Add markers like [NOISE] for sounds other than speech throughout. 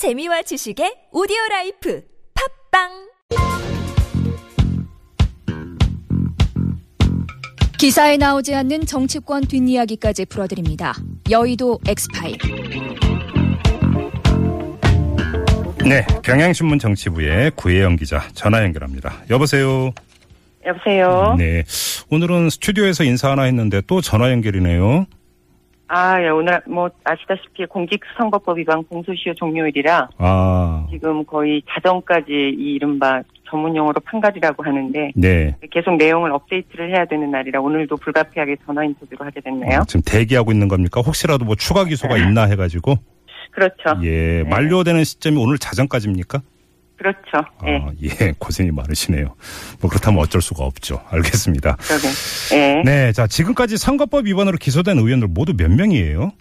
재미와 지식의 오디오 라이프 팟빵 기사에 나오지 않는 정치권 뒷이야기까지 풀어드립니다. 여의도 엑스파일. 네, 경향신문 정치부의 구혜영 기자 전화 연결합니다. 여보세요. 여보세요. 네, 오늘은 스튜디오에서 인사 하나 했는데 또 전화 연결이네요. 아, 예, 오늘 뭐 아시다시피 공직선거법 위반 공소시효 종료일이라 아, 지금 거의 자정까지 이 이른바 전문 용어로 판가리라고 하는데 네. 계속 내용을 업데이트를 해야 되는 날이라 오늘도 불가피하게 전화 인터뷰를 하게 됐네요. 지금 대기하고 있는 겁니까? 혹시라도 뭐 추가 기소가 있나 해가지고. 그렇죠. 예, 만료되는 시점이 오늘 자정까지입니까? 그렇죠. 예. 아, 예, 고생이 많으시네요. 뭐 그렇다면 어쩔 수가 없죠. 알겠습니다. 그러게. 예. 네, 자 지금까지 선거법 위반으로 기소된 의원들 모두 몇 명이에요?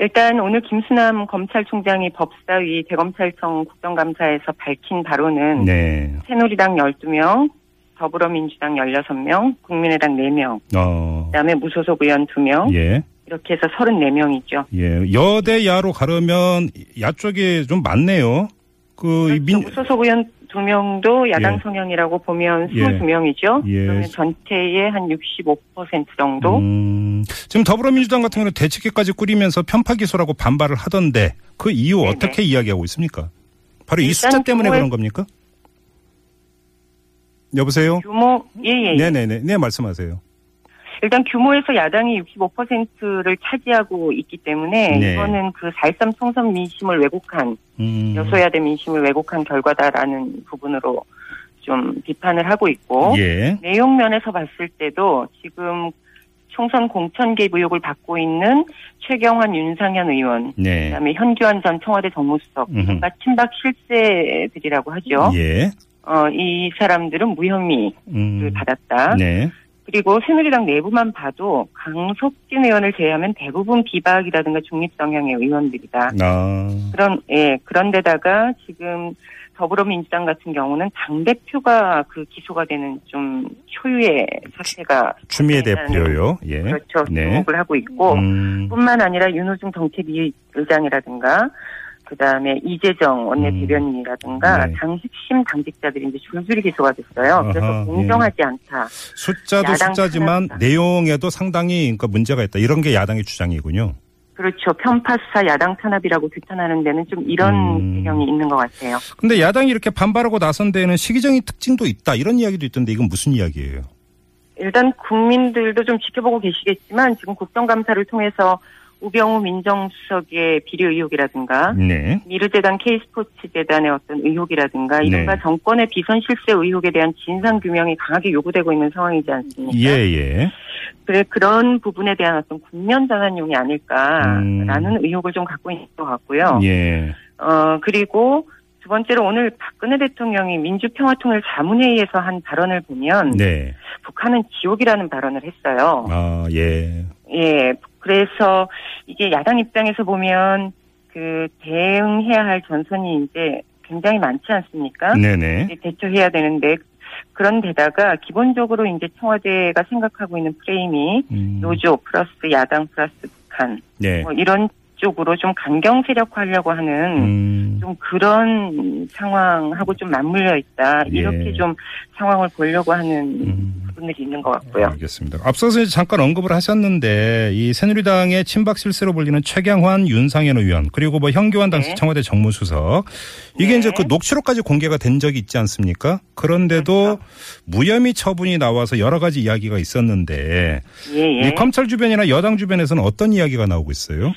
일단 오늘 김수남 검찰총장이 법사위 대검찰청 국정감사에서 밝힌 바로는 네, 새누리당 12명, 더불어민주당 16명, 국민의당 4명, 어, 그다음에 무소속 의원 2명, 예. 이렇게 해서 34명이죠. 예, 여대 야로 가려면 야 쪽에 좀 많네요. 그, 이 민, 무소속 의원 2명도 야당 예. 성향이라고 보면 예. 22명이죠. 예. 그러면 전체의 한 65% 정도. 음, 지금 더불어민주당 같은 경우는 대책회까지 꾸리면서 편파 기소라고 반발을 하던데 그 이유 네네. 어떻게 이야기하고 있습니까? 바로 이 숫자 때문에 그런 겁니까? 여보세요? 규모, 예, 예. 네네네. 네, 말씀하세요. 일단 규모에서 야당이 65%를 차지하고 있기 때문에 네. 이거는 그4.3 총선 민심을 왜곡한 음. 여소야대 민심을 왜곡한 결과다라는 부분으로 좀 비판을 하고 있고 예. 내용 면에서 봤을 때도 지금 총선 공천 개입 의혹을 받고 있는 최경환 윤상현 의원 네. 그다음에 현규환 전 청와대 정무수석. 이른바 친박 실세들이라고 하죠. 예. 어, 이 사람들은 무혐의를 음. 받았다. 네. 그리고 새누리당 내부만 봐도 강석진 의원을 제외하면 대부분 비박이라든가 중립 성향의 의원들이다. 아. 그런 예 그런데다가 지금 더불어민주당 같은 경우는 당 대표가 그 기소가 되는 좀 초유의 사태가 추미애 대표요. 예. 그렇죠 네. 주목을 하고 있고 음. 뿐만 아니라 윤호중 정책위 의장이라든가 그다음에 이재정 원내대변인이라든가 네. 당 핵심 당직자들이 이제 줄줄이 기소가 됐어요. 그래서 아하, 공정하지 않다. 숫자도 숫자지만 탄압다. 내용에도 상당히 그러니까 문제가 있다. 이런 게 야당의 주장이군요. 그렇죠. 편파 수사 야당 탄압이라고 규탄하는 데는 좀 이런 음. 배경이 있는 것 같아요. 근데 야당이 이렇게 반발하고 나선 데에는 시기적인 특징도 있다. 이런 이야기도 있던데 이건 무슨 이야기예요? 일단 국민들도 좀 지켜보고 계시겠지만 지금 국정감사를 통해서 우병우 민정수석의 비리 의혹이라든가 네. 미르재단 K스포츠재단의 어떤 의혹이라든가 이른바 네. 정권의 비선 실세 의혹에 대한 진상 규명이 강하게 요구되고 있는 상황이지 않습니까? 예, 예. 그래 그런 부분에 대한 어떤 국면 전환용이 아닐까라는 음. 의혹을 좀 갖고 있는 것 같고요. 예. 어 그리고 두 번째로 오늘 박근혜 대통령이 민주평화통일 자문회의에서 한 발언을 보면 네. 북한은 지옥이라는 발언을 했어요. 아, 예. 예, 그래서 이게 야당 입장에서 보면 그 대응해야 할 전선이 이제 굉장히 많지 않습니까? 네네. 대처해야 되는데 그런데다가 기본적으로 이제 청와대가 생각하고 있는 프레임이 음. 노조 플러스 야당 플러스 북한 네. 뭐 이런 쪽으로 좀 강경 세력화하려고 하는 음. 좀 그런 상황하고 좀 맞물려 있다 예. 이렇게 좀 상황을 보려고 하는 음. 부분들이 있는 것 같고요. 알겠습니다. 앞서서 잠깐 언급을 하셨는데 이 새누리당의 친박 실세로 불리는 최경환, 윤상현 의원 그리고 뭐 현교환 당시 네. 청와대 정무수석 이게 네. 이제 그 녹취록까지 공개가 된 적이 있지 않습니까? 그런데도 그렇죠. 무혐의 처분이 나와서 여러 가지 이야기가 있었는데 예, 예. 이 검찰 주변이나 여당 주변에서는 어떤 이야기가 나오고 있어요?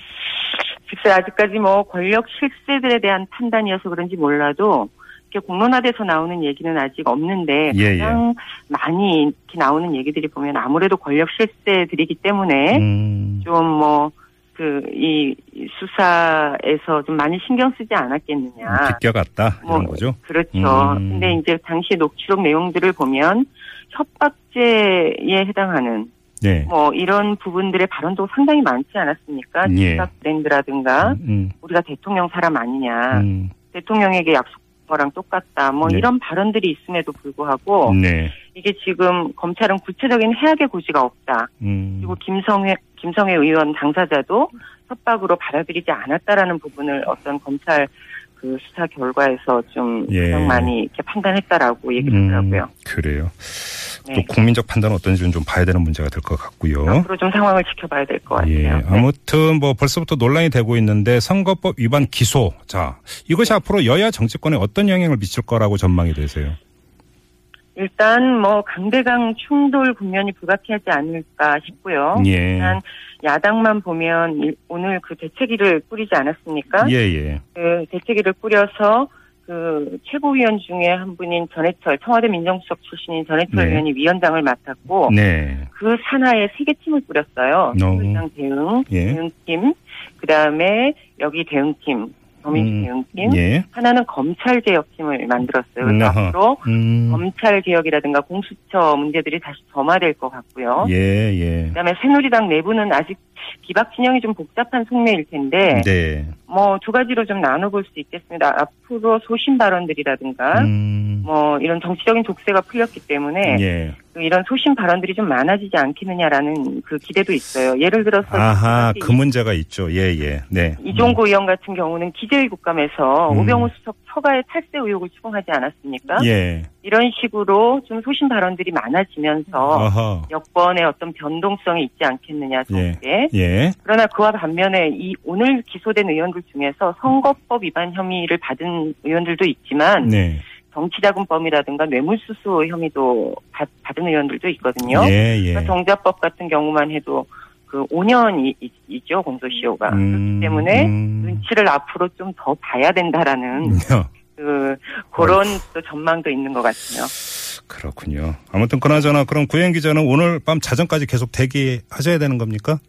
글쎄 아직까지 뭐 권력 실세들에 대한 판단이어서 그런지 몰라도 이렇게 공론화돼서 나오는 얘기는 아직 없는데 예, 예. 가장 많이 이렇게 나오는 얘기들이 보면 아무래도 권력 실세들이기 때문에 음. 좀뭐 그 이 수사에서 좀 많이 신경 쓰지 않았겠느냐. 비껴갔다 이런 뭐, 거죠. 그렇죠. 음. 근데 이제 당시 녹취록 내용들을 보면 협박죄에 해당하는 네. 뭐 이런 부분들의 발언도 상당히 많지 않았습니까? 예. 브랜드라든가 음, 우리가 대통령 사람 아니냐. 음, 대통령에게 약속 거랑 똑같다. 뭐 네. 이런 발언들이 있음에도 불구하고 네. 이게 지금 검찰은 구체적인 해악의 고지가 없다. 음. 그리고 김성회 김성회 의원 당사자도 협박으로 받아들이지 않았다라는 부분을 어떤 검찰 그 수사 결과에서 좀 예. 가장 많이 이렇게 판단했다라고 얘기를 음, 하더라고요. 그래요. 네. 또 국민적 판단은 어떤지는 좀 봐야 되는 문제가 될 것 같고요. 앞으로 좀 상황을 지켜봐야 될 것 같아요. 예, 네. 아무튼 뭐 벌써부터 논란이 되고 있는데 선거법 위반 기소. 자, 이것이 앞으로 여야 정치권에 어떤 영향을 미칠 거라고 전망이 되세요? 일단 뭐 강대강 충돌 국면이 불가피하지 않을까 싶고요. 예. 일단 야당만 보면 일- 오늘 그 대책위를 꾸리지 않았습니까? 예, 예. 그 대책위를 꾸려서 그 최고위원 중에 한 분인 전해철 청와대 민정수석 출신인 전해철 네. 의원이 위원장을 맡았고 네. 그 산하에 세 개 팀을 꾸렸어요. 어. 민주당 대응, 예. 대응팀, 그 다음에 여기 대응팀, 더민주 음, 대응팀, 예. 하나는 검찰 개혁팀을 만들었어요. 그래서 아하. 앞으로 음. 검찰 개혁이라든가 공수처 문제들이 다시 점화될 것 같고요. 예, 예. 그다음에 새누리당 내부는 아직 기박 진영이 좀 복잡한 속내일 텐데 네. 뭐두 가지로 좀 나눠볼 수 있겠습니다. 앞으로 소신 발언들이라든가 음. 뭐 이런 정치적인 독세가 풀렸기 때문에 예. 그 이런 소신 발언들이 좀 많아지지 않겠느냐라는 그 기대도 있어요. 예를 들어서 아하, 그그 문제가 있죠. 예, 예. 네. 이종구 의원 같은 경우는 기재위 국감에서 음. 오병우 수석 처가의 탈세 의혹을 추궁하지 않았습니까? 예. 이런 식으로 좀 소신 발언들이 많아지면서 아하. 여권의 어떤 변동성이 있지 않겠느냐 속에 예. 그러나 그와 반면에 이 오늘 기소된 의원들 중에서 선거법 위반 혐의를 받은 의원들도 있지만 네. 정치자금법이라든가 뇌물수수 혐의도 받, 받은 의원들도 있거든요. 예, 예. 그러니까 정자법 같은 경우만 해도 그 5년이죠 공소시효가 음, 그렇기 때문에 음. 눈치를 앞으로 좀 더 봐야 된다라는 그 그런 또 전망도 있는 것 같아요. 그렇군요. 아무튼 그나저나 그럼 구현 기자는 오늘 밤 자정까지 계속 대기하셔야 되는 겁니까?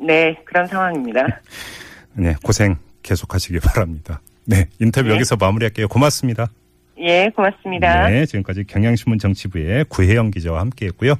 네 그런 상황입니다. [LAUGHS] 네, 고생 계속하시기 바랍니다. 네, 인터뷰 네. 여기서 마무리할게요. 고맙습니다. 예 고맙습니다. 네, 지금까지 경향신문 정치부의 구혜영 기자와 함께했고요.